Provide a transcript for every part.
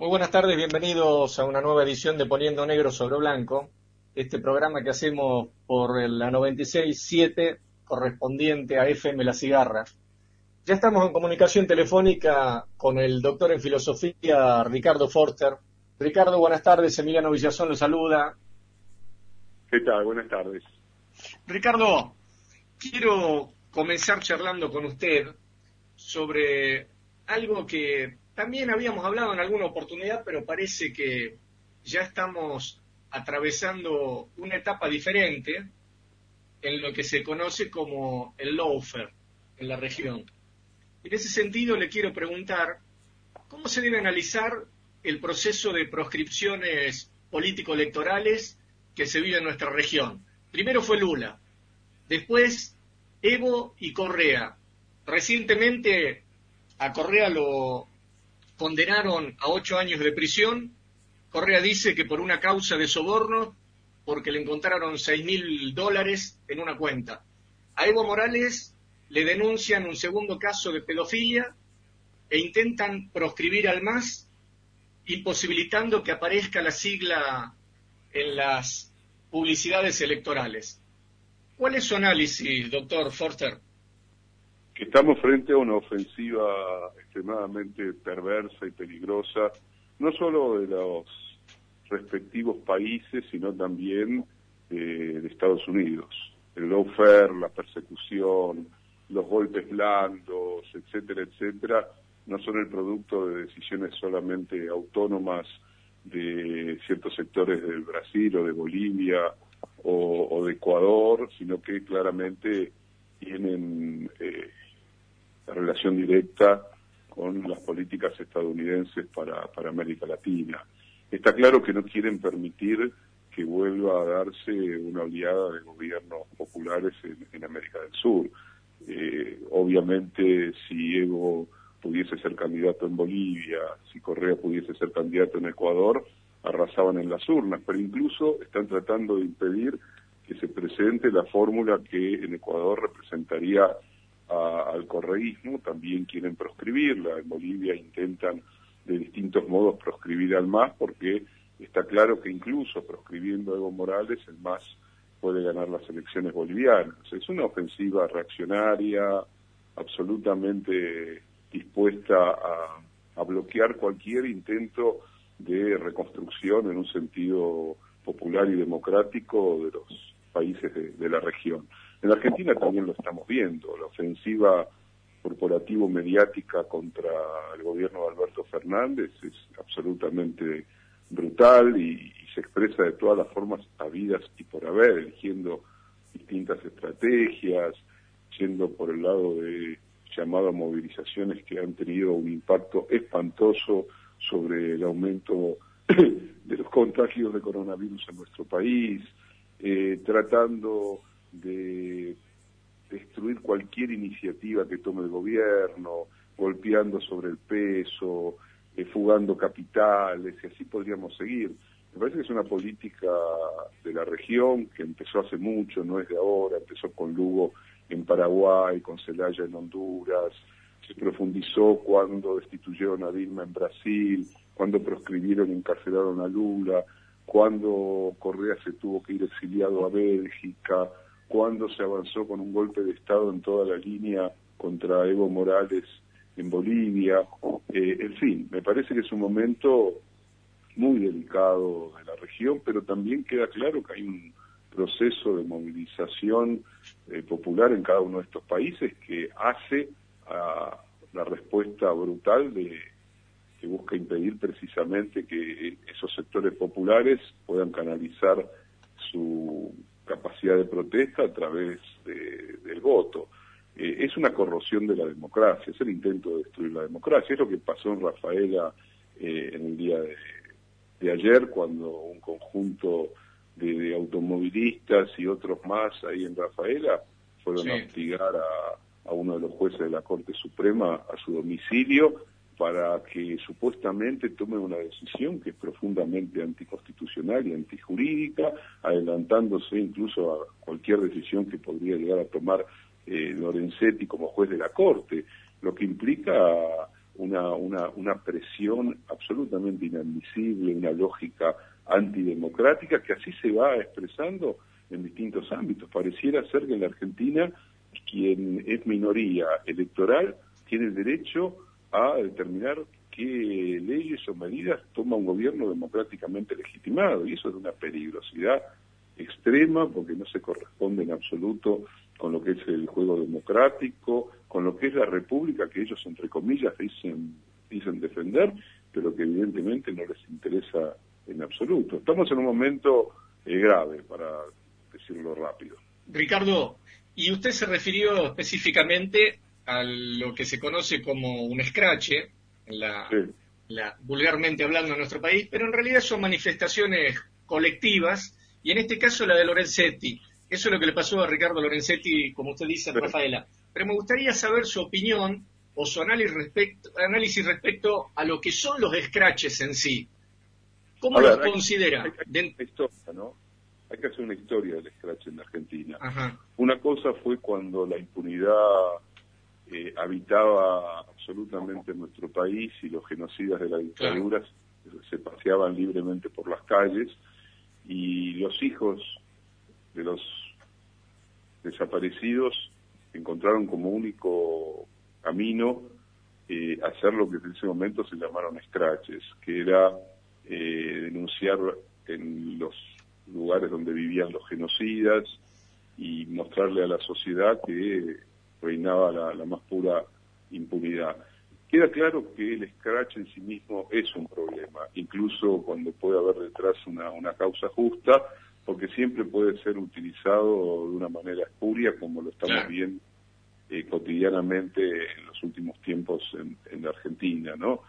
Muy buenas tardes, bienvenidos a una nueva edición de Poniendo Negro sobre Blanco, este programa que hacemos por la 96.7 correspondiente a FM La Cigarra. Ya estamos en comunicación telefónica con el doctor en filosofía Ricardo Forster. Ricardo, buenas tardes, Emiliano Villazón lo saluda. ¿Qué tal? Buenas tardes. Ricardo, quiero comenzar charlando con usted sobre algo que también habíamos hablado en alguna oportunidad, pero parece que ya estamos atravesando una etapa diferente en lo que se conoce como el lawfare en la región. En ese sentido, le quiero preguntar, ¿cómo se debe analizar el proceso de proscripciones político-electorales que se vive en nuestra región? Primero fue Lula, después Evo y Correa. Recientemente a Correa lo condenaron a ocho años de prisión. Correa dice que por una causa de soborno, porque le encontraron seis mil dólares en una cuenta. A Evo Morales le denuncian un segundo caso de pedofilia e intentan proscribir al MAS, imposibilitando que aparezca la sigla en las publicidades electorales. ¿Cuál es su análisis, doctor Forster? Estamos frente a una ofensiva extremadamente perversa y peligrosa, no solo de los respectivos países, sino también de Estados Unidos. El lawfare, la persecución, los golpes blandos, etcétera, etcétera, no son el producto de decisiones solamente autónomas de ciertos sectores del Brasil o de Bolivia o, de Ecuador, sino que claramente tienen eh, relación directa con las políticas estadounidenses para, para América Latina. Está claro que no quieren permitir que vuelva a darse una oleada de gobiernos populares en, América del Sur. Eh, obviamente, si Evo pudiese ser candidato en Bolivia, si Correa pudiese ser candidato en Ecuador, arrasaban en las urnas, pero incluso están tratando de impedir que se presente la fórmula que en Ecuador representaría al correísmo, también quieren proscribirla. En Bolivia intentan de distintos modos proscribir al MAS porque está claro que incluso proscribiendo a Evo Morales, el MAS puede ganar las elecciones bolivianas. Es una ofensiva reaccionaria, absolutamente dispuesta a, bloquear cualquier intento de reconstrucción en un sentido popular y democrático de los países de la región. En Argentina también lo estamos viendo, la ofensiva corporativo-mediática contra el gobierno de Alberto Fernández es absolutamente brutal y, se expresa de todas las formas habidas y por haber, eligiendo distintas estrategias, yendo por el lado de llamadas movilizaciones que han tenido un impacto espantoso sobre el aumento de los contagios de coronavirus en nuestro país, eh, tratando de destruir cualquier iniciativa que tome el gobierno, golpeando sobre el peso, eh, fugando capitales, y así podríamos seguir. Me parece que es una política de la región que empezó hace mucho, no es de ahora, empezó con Lugo en Paraguay, con Celaya en Honduras, se profundizó cuando destituyeron a Dilma en Brasil, cuando proscribieron y encarcelaron a Lula, cuando Correa se tuvo que ir exiliado a Bélgica, cuando se avanzó con un golpe de Estado en toda la línea contra Evo Morales en Bolivia. Eh, en fin, me parece que es un momento muy delicado de la región, pero también queda claro que hay un proceso de movilización eh, popular en cada uno de estos países que hace a la respuesta brutal de que busca impedir precisamente que esos sectores populares puedan canalizar su capacidad de protesta a través del voto. Eh, es una corrosión de la democracia, es el intento de destruir la democracia. Es lo que pasó en Rafaela eh, en el día de, ayer, cuando un conjunto de, automovilistas y otros más ahí en Rafaela fueron a hostigar a uno de los jueces de la Corte Suprema a su domicilio para que supuestamente tome una decisión que es profundamente anticonstitucional y antijurídica, adelantándose incluso a cualquier decisión que podría llegar a tomar eh, Lorenzetti como juez de la Corte, lo que implica una, una, una presión absolutamente inadmisible, una lógica antidemocrática que así se va expresando en distintos ámbitos. Pareciera ser que en la Argentina quien es minoría electoral tiene el derecho a determinar qué leyes o medidas toma un gobierno democráticamente legitimado y eso es una peligrosidad extrema porque no se corresponde en absoluto con lo que es el juego democrático, con lo que es la república que ellos entre comillas dicen dicen defender, pero que evidentemente no les interesa en absoluto. Estamos en un momento eh, grave, para decirlo rápido. Ricardo, y usted se refirió específicamente a lo que se conoce como un scratch, la, la, vulgarmente hablando en nuestro país, pero en realidad son manifestaciones colectivas, y en este caso la de Lorenzetti. Eso es lo que le pasó a Ricardo Lorenzetti, como usted dice, Rafaela. Pero me gustaría saber su opinión o su análisis respecto, análisis respecto a lo que son los scratches en sí. ¿Cómo los considera? Hay, que hacer una historia del scratch en Argentina. Una cosa fue cuando la impunidad eh, habitaba absolutamente nuestro país y los genocidas de la dictadura se paseaban libremente por las calles y los hijos de los desaparecidos encontraron como único camino eh, hacer lo que en ese momento se llamaron scratches, que era eh, denunciar en los lugares donde vivían los genocidas y mostrarle a la sociedad que reinaba la, más pura impunidad. Queda claro que el scratch en sí mismo es un problema, incluso cuando puede haber detrás una, una causa justa, porque siempre puede ser utilizado de una manera espuria, como lo estamos viendo eh, cotidianamente en los últimos tiempos en, en, la Argentina, ¿no?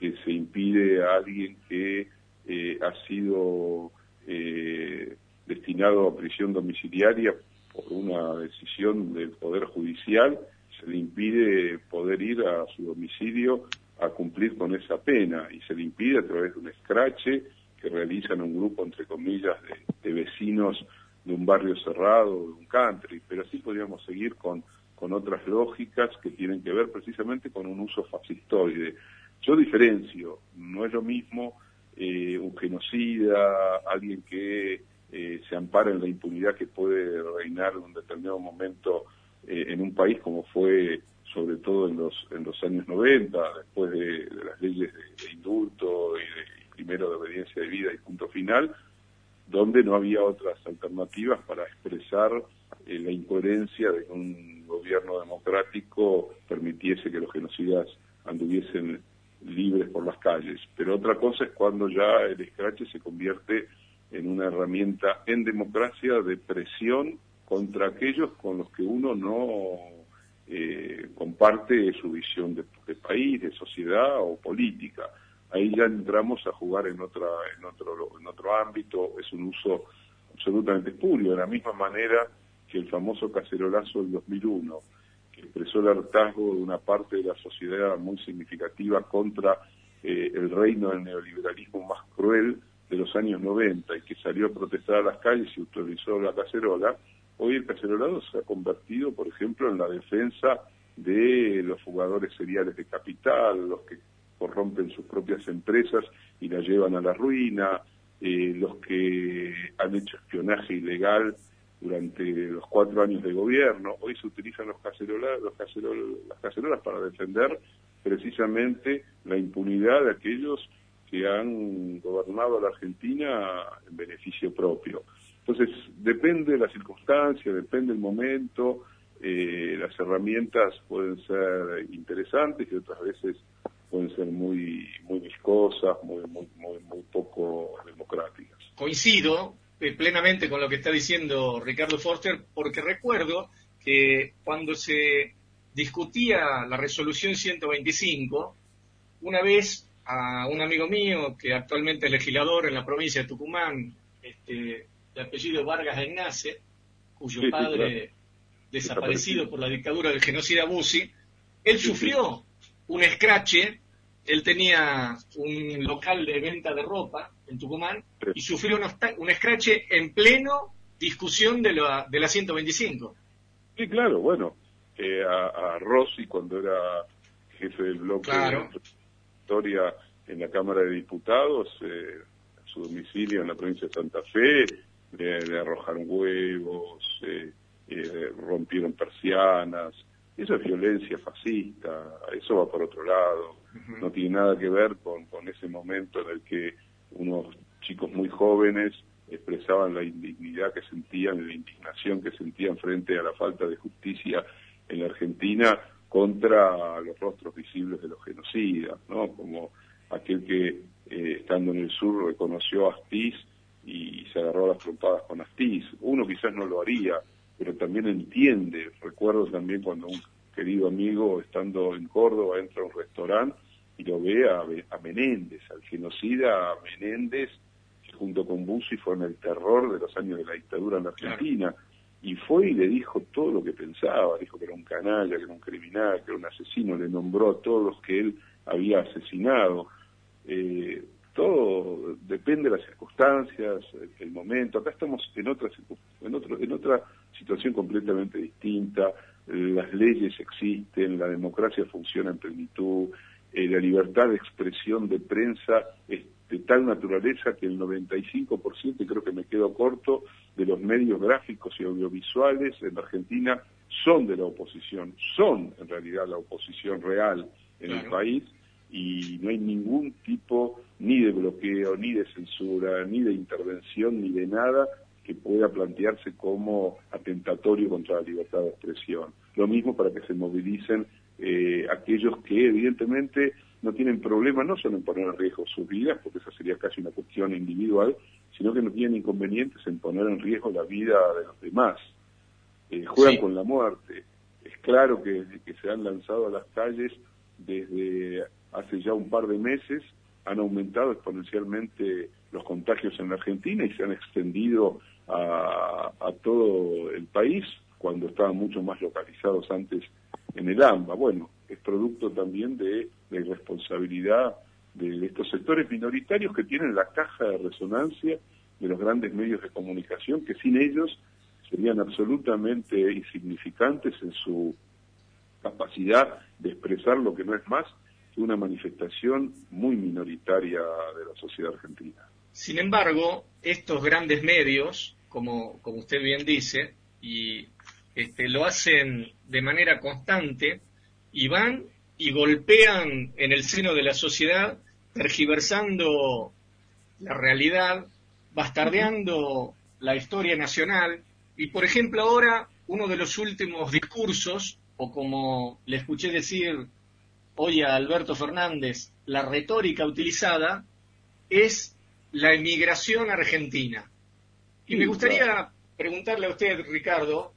Que se impide a alguien que eh, ha sido eh, destinado a prisión domiciliaria por una decisión del Poder Judicial, se le impide poder ir a su domicilio a cumplir con esa pena y se le impide a través de un escrache que realizan un grupo, entre comillas, de, vecinos de un barrio cerrado, de un country, pero así podríamos seguir con, con otras lógicas que tienen que ver precisamente con un uso fascistoide. Yo diferencio, no es lo mismo eh, un genocida, alguien que eh, se ampara en la impunidad que puede reinar en un determinado momento eh, en un país como fue sobre todo en los en los años 90, después de, las leyes de, indulto y, de, primero de obediencia de vida y punto final, donde no había otras alternativas para expresar eh, la incoherencia de que un gobierno democrático permitiese que los genocidas anduviesen libres por las calles. Pero otra cosa es cuando ya el escrache se convierte en una herramienta en democracia de presión contra aquellos con los que uno no eh, comparte su visión de, país, de sociedad o política. Ahí ya entramos a jugar en otra, en otro, en otro ámbito, es un uso absolutamente espurio, de la misma manera que el famoso cacerolazo del 2001, que expresó el hartazgo de una parte de la sociedad muy significativa contra eh, el reino del neoliberalismo más cruel de los años 90 y que salió a protestar a las calles y utilizó la cacerola, hoy el cacerolado se ha convertido, por ejemplo, en la defensa de los jugadores seriales de capital, los que corrompen sus propias empresas y la llevan a la ruina, eh, los que han hecho espionaje ilegal durante los cuatro años de gobierno. Hoy se utilizan los cacerolas, los las cacerolas para defender precisamente la impunidad de aquellos que han gobernado la Argentina en beneficio propio. Entonces, depende de la circunstancia, depende del momento, eh, las herramientas pueden ser interesantes y otras veces pueden ser muy muy viscosas, muy, muy, muy, muy poco democráticas. Coincido, eh, plenamente con lo que está diciendo Ricardo Forster, porque recuerdo que cuando se discutía la resolución 125, una vez a un amigo mío que actualmente es legislador en la provincia de Tucumán, este, de apellido Vargas Ignace, cuyo padre desaparecido por la dictadura del genocida Bussi, él sufrió un escrache él tenía un local de venta de ropa en Tucumán y sufrió un, un escrache en pleno discusión de la, de la 125. Sí, claro, bueno, a, Rossi cuando era jefe del bloque de historia en la Cámara de Diputados, eh, su domicilio en la provincia de Santa Fe, le, arrojaron huevos, eh, eh, rompieron persianas. Eso es violencia fascista, eso va por otro lado. No tiene nada que ver con, con ese momento en el que unos chicos muy jóvenes expresaban la indignidad que sentían, la indignación que sentían frente a la falta de justicia en la Argentina contra los rostros visibles de los genocidas, ¿no? Como aquel que, eh, estando en el sur, reconoció a Astiz y se agarró a las trompadas con Astiz. Uno quizás no lo haría, pero también entiende. Recuerdo también cuando un querido amigo, estando en Córdoba, entra a un restaurante y lo ve a, a Menéndez, al genocida Menéndez, que junto con Bussi fueron el terror de los años de la dictadura en la Argentina. Y fue y le dijo todo lo que pensaba, dijo que era un canalla, que era un criminal, que era un asesino, le nombró a todos los que él había asesinado. Eh, todo depende de las circunstancias, el, momento. Acá estamos en otra, en, otro, en otra situación completamente distinta. Las leyes existen, la democracia funciona en plenitud, eh, la libertad de expresión de prensa es de tal naturaleza que el 95%, y creo que me quedo corto, de los medios gráficos y audiovisuales en Argentina son de la oposición, son en realidad la oposición real en el país y no hay ningún tipo ni de bloqueo, ni de censura, ni de intervención, ni de nada que pueda plantearse como atentatorio contra la libertad de expresión. Lo mismo para que se movilicen eh, aquellos que evidentemente no tienen problema no solo en poner en riesgo sus vidas, porque esa sería casi una cuestión individual, sino que no tienen inconvenientes en poner en riesgo la vida de los demás. Eh, juegan con la muerte. Es claro que se han lanzado a las calles desde hace ya un par de meses han aumentado exponencialmente los contagios en la Argentina y se han extendido a, todo el país cuando estaban mucho más localizados antes en el AMBA. Bueno, es producto también de la irresponsabilidad de estos sectores minoritarios que tienen la caja de resonancia de los grandes medios de comunicación, que sin ellos serían absolutamente insignificantes en su capacidad de expresar lo que no es más una manifestación muy minoritaria de la sociedad argentina. Sin embargo, estos grandes medios, como, como usted bien dice, y este, lo hacen de manera constante y van y golpean en el seno de la sociedad, tergiversando la realidad, bastardeando la historia nacional. Y, por ejemplo, ahora uno de los últimos discursos, o como le escuché decir hoy a Alberto Fernández, la retórica utilizada es la emigración argentina. Y me gustaría preguntarle a usted, Ricardo,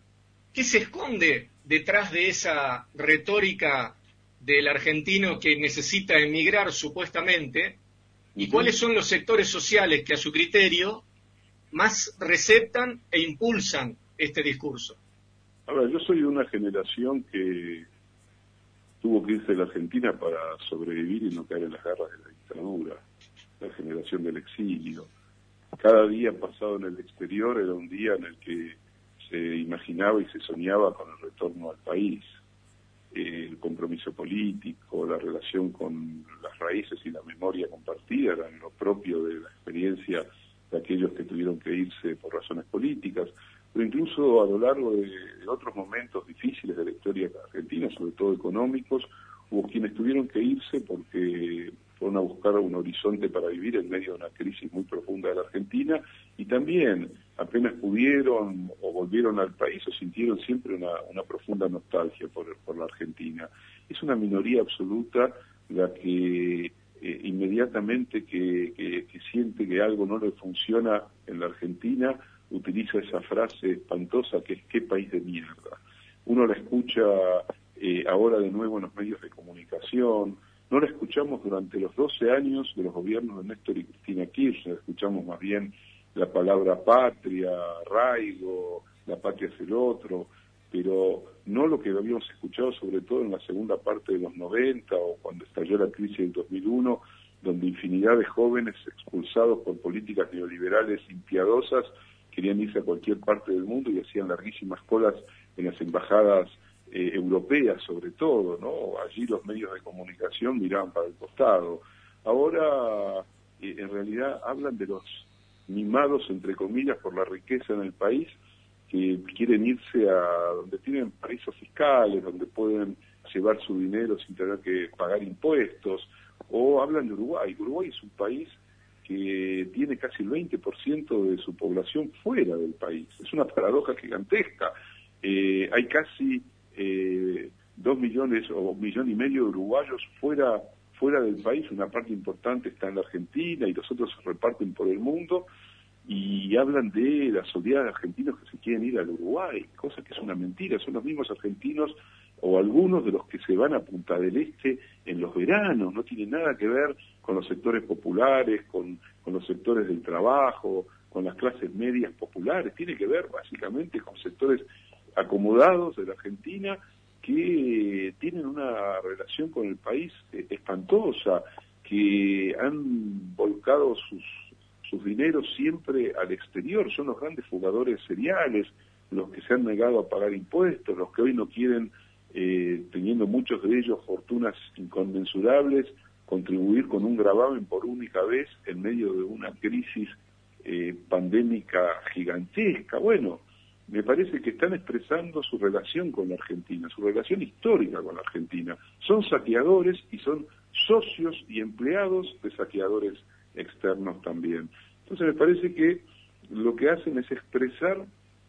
¿qué se esconde detrás de esa retórica del argentino que necesita emigrar supuestamente? ¿Y cuáles son los sectores sociales que a su criterio más receptan e impulsan este discurso? Ahora, yo soy de una generación que tuvo que irse de la Argentina para sobrevivir y no caer en las garras de la dictadura, la generación del exilio. Cada día pasado en el exterior era un día en el que se imaginaba y se soñaba con el retorno al país. El compromiso político, la relación con las raíces y la memoria compartida eran lo propio de la experiencia de aquellos que tuvieron que irse por razones políticas pero incluso a lo largo de, otros momentos difíciles de la historia argentina, sobre todo económicos, hubo quienes tuvieron que irse porque fueron a buscar un horizonte para vivir en medio de una crisis muy profunda de la Argentina y también apenas pudieron o volvieron al país o sintieron siempre una, profunda nostalgia por, la Argentina. Es una minoría absoluta la que eh, inmediatamente que, siente que algo no le funciona en la Argentina, utiliza esa frase espantosa que es qué país de mierda. Uno la escucha eh, ahora de nuevo en los medios de comunicación, no la escuchamos durante los 12 años de los gobiernos de Néstor y Cristina Kirchner, escuchamos más bien la palabra patria, arraigo, la patria es el otro, pero no lo que habíamos escuchado sobre todo en la segunda parte de los 90 o cuando estalló la crisis del 2001, donde infinidad de jóvenes expulsados por políticas neoliberales impiadosas querían irse a cualquier parte del mundo y hacían larguísimas colas en las embajadas eh, europeas sobre todo, ¿no? Allí los medios de comunicación miraban para el costado. Ahora, eh, en realidad, hablan de los mimados, entre comillas, por la riqueza en el país, que quieren irse a donde tienen paraísos fiscales, donde pueden llevar su dinero sin tener que pagar impuestos, o hablan de Uruguay. Uruguay es un país que tiene casi el 20% de su población fuera del país. Es una paradoja gigantesca. Eh, hay casi eh, dos millones o millón y medio de uruguayos fuera fuera del país, una parte importante está en la Argentina y los otros se reparten por el mundo y hablan de la solidaridad de argentinos que se quieren ir al Uruguay, cosa que es una mentira, son los mismos argentinos o algunos de los que se van a Punta del Este en los veranos, no tiene nada que ver con los sectores populares, con, con los sectores del trabajo, con las clases medias populares, tiene que ver básicamente con sectores acomodados de la Argentina que tienen una relación con el país eh, espantosa, que han volcado sus, sus dineros siempre al exterior, son los grandes jugadores seriales, los que se han negado a pagar impuestos, los que hoy no quieren, eh, teniendo muchos de ellos fortunas inconmensurables, contribuir con un gravamen por única vez en medio de una crisis eh, pandémica gigantesca. Bueno, me parece que están expresando su relación con la Argentina, su relación histórica con la Argentina. Son saqueadores y son socios y empleados de saqueadores externos también. Entonces me parece que lo que hacen es expresar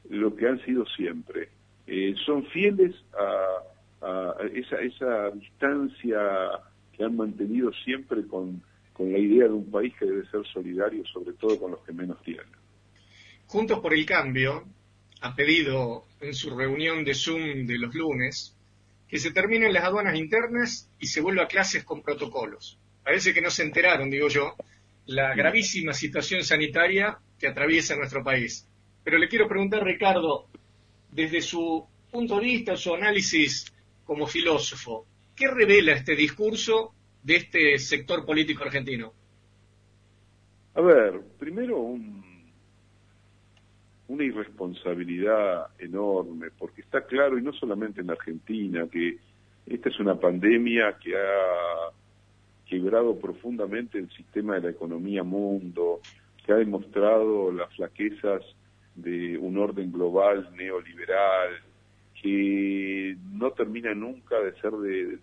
lo que han sido siempre. Eh, son fieles a, esa, distancia que han mantenido siempre con la idea de un país que debe ser solidario, sobre todo con los que menos tienen. Juntos por el Cambio ha pedido en su reunión de Zoom de los lunes que se terminen las aduanas internas y se vuelva a clases con protocolos. Parece que no se enteraron, digo yo, la gravísima situación sanitaria que atraviesa nuestro país. Pero le quiero preguntar, Ricardo, desde su punto de vista, su análisis como filósofo, ¿qué revela este discurso de este sector político argentino? A ver, primero un una irresponsabilidad enorme, porque está claro, y no solamente en Argentina, que esta es una pandemia que ha quebrado profundamente el sistema de la economía mundo, que ha demostrado las flaquezas de un orden global neoliberal, que no termina nunca de ser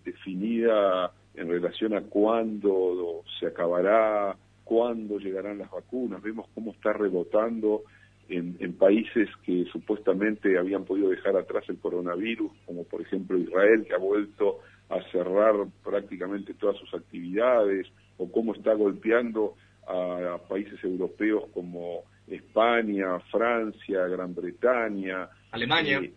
definida en relación a cuándo se acabará, cuándo llegarán las vacunas. Vemos cómo está rebotando en, países que supuestamente habían podido dejar atrás el coronavirus, como por ejemplo Israel, que ha vuelto a cerrar prácticamente todas sus actividades, o cómo está golpeando a, países europeos como España, Francia, Gran Bretaña. Alemania. Eh,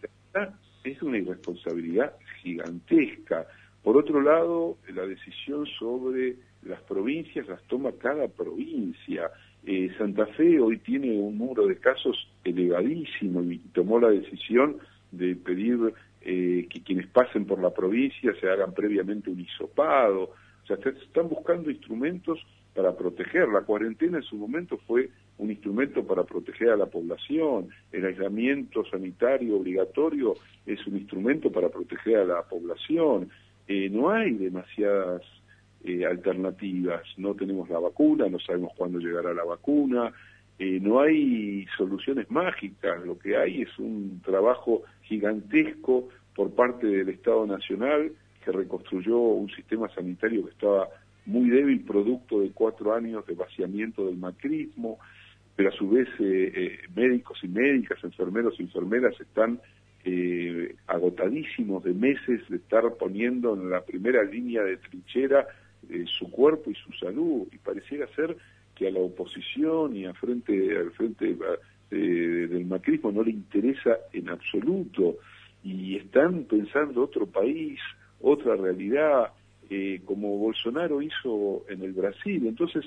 es una irresponsabilidad gigantesca. Por otro lado, la decisión sobre las provincias las toma cada provincia eh, Santa Fe hoy tiene un número de casos elevadísimo y tomó la decisión de pedir eh, que quienes pasen por la provincia se hagan previamente un hisopado. O sea, están buscando instrumentos para proteger. La cuarentena en su momento fue un instrumento para proteger a la población. El aislamiento sanitario obligatorio es un instrumento para proteger a la población. Eh, no hay demasiadas eh, alternativas. No tenemos la vacuna, no sabemos cuándo llegará la vacuna, eh, no hay soluciones mágicas, lo que hay es un trabajo gigantesco por parte del Estado Nacional que reconstruyó un sistema sanitario que estaba muy débil, producto de cuatro años de vaciamiento del macrismo, pero a su vez eh, médicos y médicas, enfermeros y enfermeras están agotadísimos de meses de estar poniendo en la primera línea de trinchera eh, su cuerpo y su salud y pareciera ser que a la oposición y a frente, al frente eh, del macrismo no le interesa en absoluto y están pensando otro país, otra realidad, eh, como Bolsonaro hizo en el Brasil. Entonces,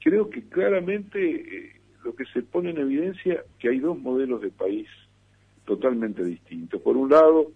creo que claramente lo que se pone en evidencia que hay dos modelos de país totalmente distintos. Por un lado,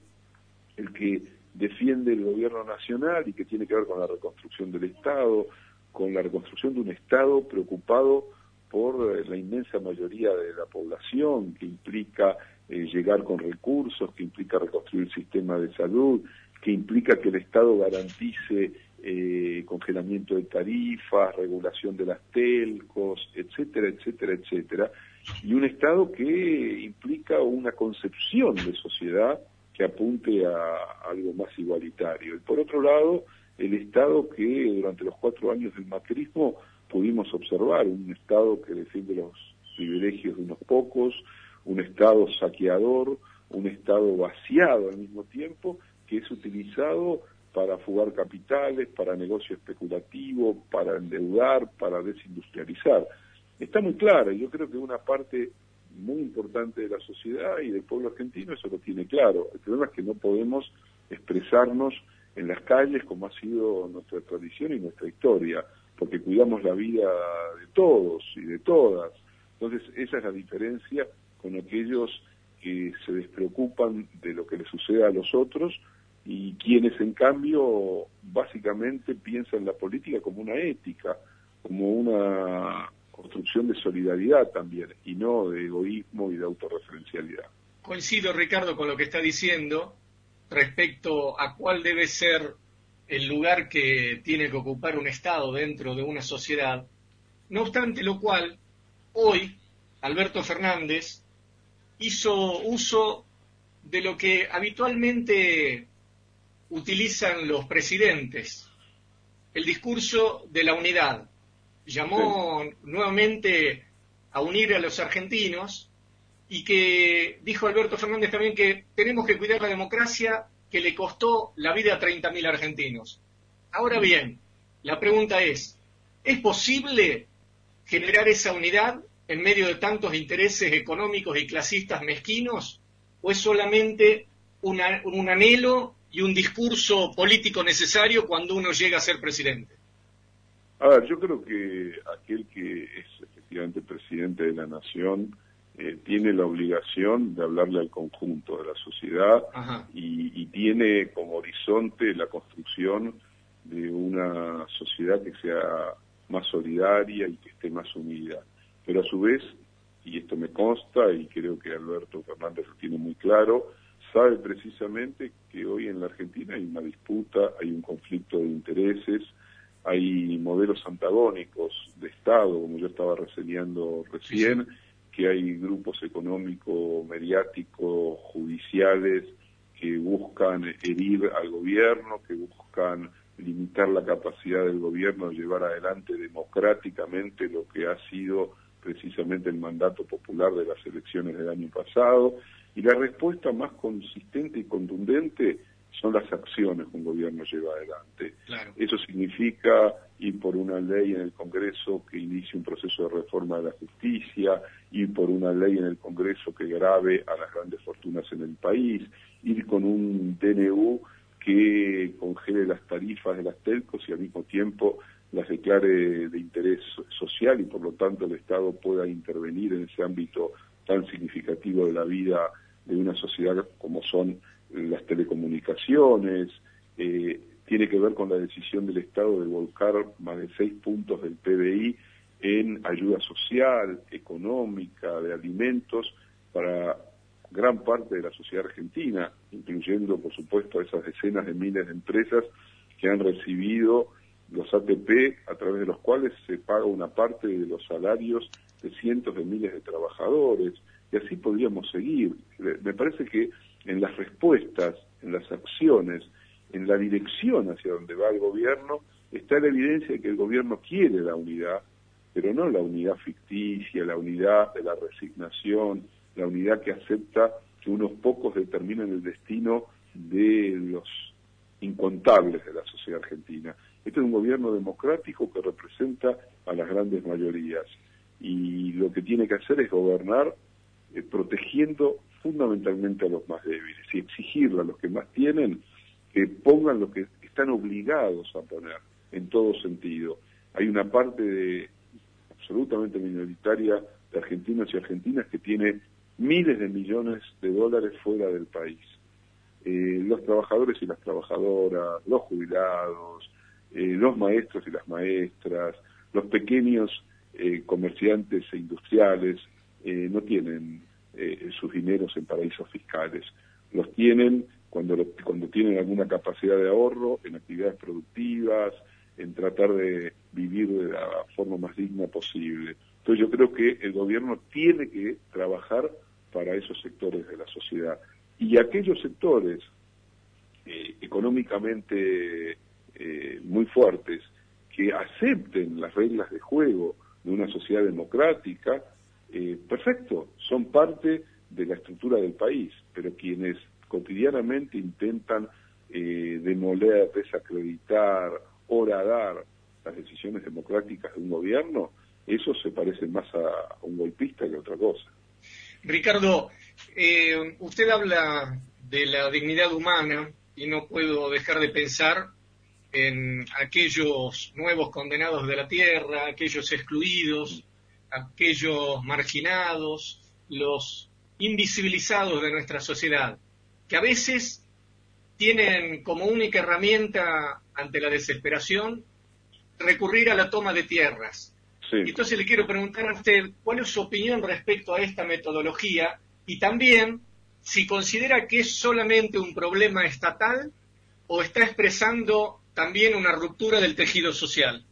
el que defiende el gobierno nacional y que tiene que ver con la reconstrucción del Estado, con la reconstrucción de un Estado preocupado por eh, la inmensa mayoría de la población, que implica eh, llegar con recursos, que implica reconstruir el sistema de salud, que implica que el Estado garantice eh, congelamiento de tarifas, regulación de las telcos, etcétera, etcétera, etcétera, y un Estado que implica una concepción de sociedad apunte a algo más igualitario. Y por otro lado, el Estado que durante los cuatro años del macrismo pudimos observar, un Estado que defiende los privilegios de unos pocos, un Estado saqueador, un Estado vaciado al mismo tiempo, que es utilizado para fugar capitales, para negocio especulativo, para endeudar, para desindustrializar. Está muy clara, y yo creo que una parte muy importante de la sociedad y del pueblo argentino eso lo tiene claro. El problema es que no podemos expresarnos en las calles como ha sido nuestra tradición y nuestra historia, porque cuidamos la vida de todos y de todas. Entonces, esa es la diferencia con aquellos que se despreocupan de lo que le sucede a los otros y quienes, en cambio, básicamente piensan la política como una ética, como una construcción de solidaridad también, y no de egoísmo y de autorreferencialidad. Coincido, Ricardo, con lo que está diciendo respecto a cuál debe ser el lugar que tiene que ocupar un Estado dentro de una sociedad. No obstante lo cual, hoy Alberto Fernández hizo uso de lo que habitualmente utilizan los presidentes, el discurso de la unidad. Llamó nuevamente a unir a los argentinos y que dijo Alberto Fernández también que tenemos que cuidar la democracia que le costó la vida a 30.000 argentinos. Ahora bien, la pregunta es, ¿es posible generar esa unidad en medio de tantos intereses económicos y clasistas mezquinos? ¿O es solamente un anhelo y un discurso político necesario cuando uno llega a ser presidente? A ver, yo creo que aquel que es efectivamente presidente de la nación eh, tiene la obligación de hablarle al conjunto de la sociedad y, tiene como horizonte la construcción de una sociedad que sea más solidaria y que esté más unida. Pero a su vez, y esto me consta y creo que Alberto Fernández lo tiene muy claro, sabe precisamente que hoy en la Argentina hay una disputa, hay un conflicto de intereses, hay modelos antagónicos de Estado, como yo estaba reseñando recién, que hay grupos económicos, mediáticos, judiciales que buscan herir al gobierno, que buscan limitar la capacidad del gobierno de llevar adelante democráticamente lo que ha sido precisamente el mandato popular de las elecciones del año pasado. Y la respuesta más consistente y contundente son las acciones que un gobierno lleva adelante. Eso significa ir por una ley en el Congreso que inicie un proceso de reforma de la justicia, ir por una ley en el Congreso que grave a las grandes fortunas en el país, ir con un DNU que congele las tarifas de las telcos y al mismo tiempo las declare de interés social y por lo tanto el Estado pueda intervenir en ese ámbito tan significativo de la vida de una sociedad como son las telecomunicaciones, eh, tiene que ver con la decisión del Estado de volcar más de seis puntos del PBI en ayuda social, económica, de alimentos para gran parte de la sociedad argentina, incluyendo, por supuesto, a esas decenas de miles de empresas que han recibido los ATP a través de los cuales se paga una parte de los salarios de cientos de miles de trabajadores, y así podríamos seguir. Me parece que en las respuestas, en las acciones, en la dirección hacia donde va el gobierno, está la evidencia de que el gobierno quiere la unidad, pero no la unidad ficticia, la unidad de la resignación, la unidad que acepta que unos pocos determinen el destino de los incontables de la sociedad argentina. Este es un gobierno democrático que representa a las grandes mayorías y lo que tiene que hacer es gobernar eh, protegiendo fundamentalmente a los más débiles y exigirle a los que más tienen que pongan lo que están obligados a poner en todo sentido. Hay una parte de, absolutamente minoritaria de argentinos y argentinas que tiene miles de millones de dólares fuera del país. Eh, los trabajadores y las trabajadoras, los jubilados, eh, los maestros y las maestras, los pequeños eh, comerciantes e industriales eh, no tienen eh, sus dineros en paraísos fiscales. Los tienen cuando, cuando tienen alguna capacidad de ahorro en actividades productivas, en tratar de vivir de la forma más digna posible. Entonces yo creo que el gobierno tiene que trabajar para esos sectores de la sociedad. Y aquellos sectores eh, económicamente eh, muy fuertes que acepten las reglas de juego de una sociedad democrática, eh, perfecto, son parte de la estructura del país, pero quienes cotidianamente intentan demoler, desacreditar, horadar las decisiones democráticas de un gobierno, eso se parece más a, un golpista que a otra cosa. Ricardo, eh, usted habla de la dignidad humana y no puedo dejar de pensar en aquellos nuevos condenados de la tierra, aquellos excluidos, aquellos marginados, los invisibilizados de nuestra sociedad, que a veces tienen como única herramienta ante la desesperación recurrir a la toma de tierras. Entonces le quiero preguntar a usted cuál es su opinión respecto a esta metodología y también si considera que es solamente un problema estatal o está expresando también una ruptura del tejido social.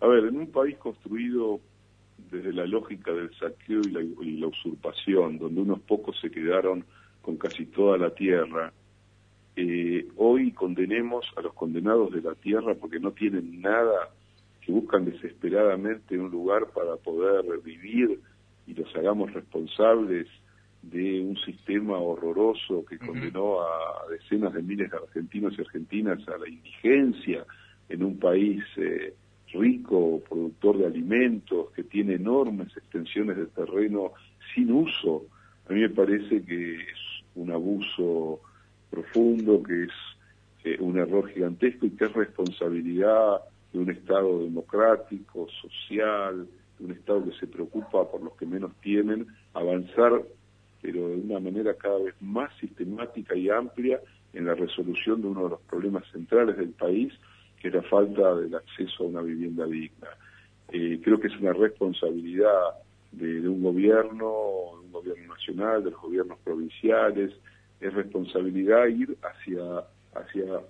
A ver, en un país construido desde la lógica del saqueo y la, y la usurpación, donde unos pocos se quedaron con casi toda la tierra, eh, hoy condenemos a los condenados de la tierra porque no tienen nada, que buscan desesperadamente un lugar para poder vivir y los hagamos responsables de un sistema horroroso que condenó a decenas de miles de argentinos y argentinas a la indigencia en un país eh, rico, productor de alimentos, que tiene enormes extensiones de terreno sin uso. A mí me parece que es un abuso profundo, que es eh, un error gigantesco y que es responsabilidad de un Estado democrático, social, de un Estado que se preocupa por los que menos tienen, avanzar, pero de una manera cada vez más sistemática y amplia en la resolución de uno de los problemas centrales del país, que es la falta del acceso a una vivienda digna. Eh, creo que es una responsabilidad de, un gobierno, de un gobierno nacional, de los gobiernos provinciales, es responsabilidad ir hacia, hacia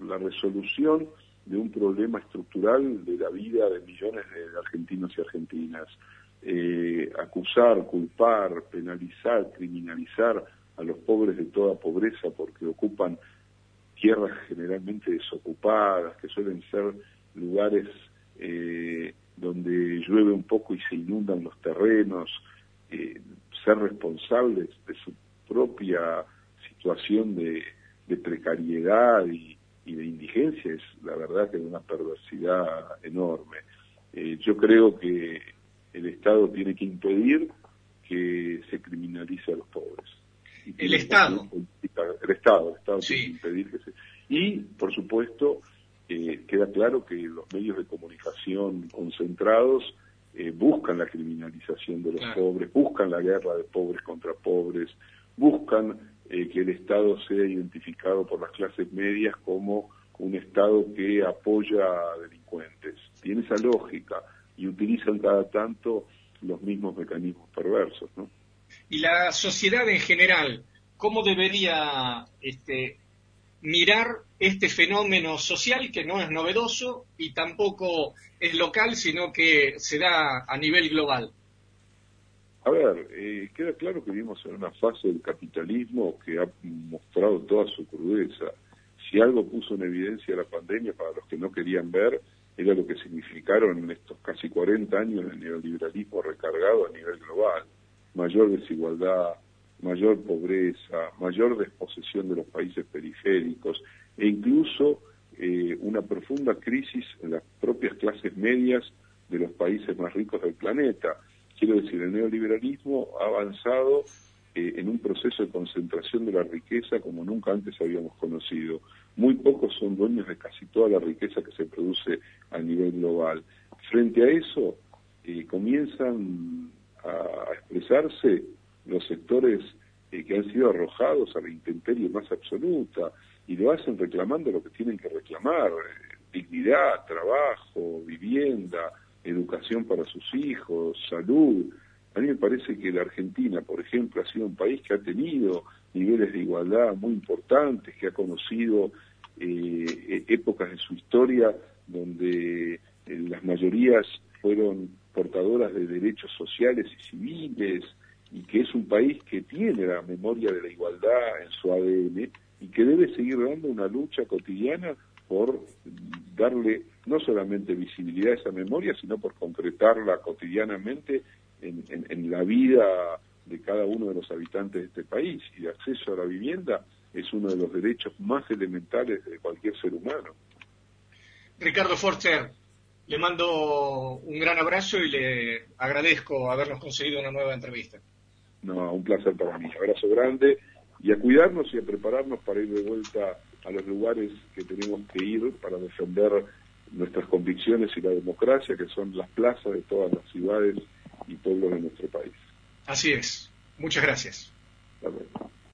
la resolución de un problema estructural de la vida de millones de argentinos y argentinas. Eh, acusar, culpar, penalizar, criminalizar a los pobres de toda pobreza porque ocupan tierras generalmente desocupadas, que suelen ser lugares eh, donde llueve un poco y se inundan los terrenos, eh, ser responsables de su propia situación de, precariedad y, de indigencia es la verdad que es una perversidad enorme. Eh, yo creo que el Estado tiene que impedir que se criminalice a los pobres. El Estado. El Estado, el Estado tiene que impedir que se... Y, por supuesto, eh, queda claro que los medios de comunicación concentrados eh, buscan la criminalización de los pobres, buscan la guerra de pobres contra pobres, buscan eh, que el Estado sea identificado por las clases medias como un Estado que apoya a delincuentes. Tiene esa lógica y utilizan cada tanto los mismos mecanismos perversos, ¿no? Y la sociedad en general, ¿cómo debería este, mirar este fenómeno social que no es novedoso y tampoco es local, sino que se da a nivel global? A ver, eh, queda claro que vivimos en una fase del capitalismo que ha mostrado toda su crudeza. Si algo puso en evidencia la pandemia para los que no querían ver, era lo que significaron estos casi 40 años de neoliberalismo recargado a nivel global. Mayor desigualdad, mayor pobreza, mayor desposesión de los países periféricos e incluso eh, una profunda crisis en las propias clases medias de los países más ricos del planeta Quiero decir, el neoliberalismo ha avanzado eh, en un proceso de concentración de la riqueza como nunca antes habíamos conocido. Muy pocos son dueños de casi toda la riqueza que se produce a nivel global. Frente a eso, eh, comienzan a expresarse los sectores eh, que han sido arrojados a la intemperie más absoluta y lo hacen reclamando lo que tienen que reclamar, dignidad, trabajo, vivienda, educación para sus hijos, salud. A mí me parece que la Argentina, por ejemplo, ha sido un país que ha tenido niveles de igualdad muy importantes, que ha conocido eh, épocas de su historia donde eh, las mayorías fueron portadoras de derechos sociales y civiles, y que es un país que tiene la memoria de la igualdad en su ADN y que debe seguir dando una lucha cotidiana por darle no solamente visibilidad a esa memoria, sino por concretarla cotidianamente en, la vida de cada uno de los habitantes de este país. Y el acceso a la vivienda es uno de los derechos más elementales de cualquier ser humano. Ricardo Forster, le mando un gran abrazo y le agradezco habernos conseguido una nueva entrevista. No, un placer para mí. Abrazo grande y a cuidarnos y a prepararnos para ir de vuelta a los lugares que tenemos que ir para defender nuestras convicciones y la democracia, que son las plazas de todas las ciudades y pueblos de nuestro país. Así es. Muchas gracias.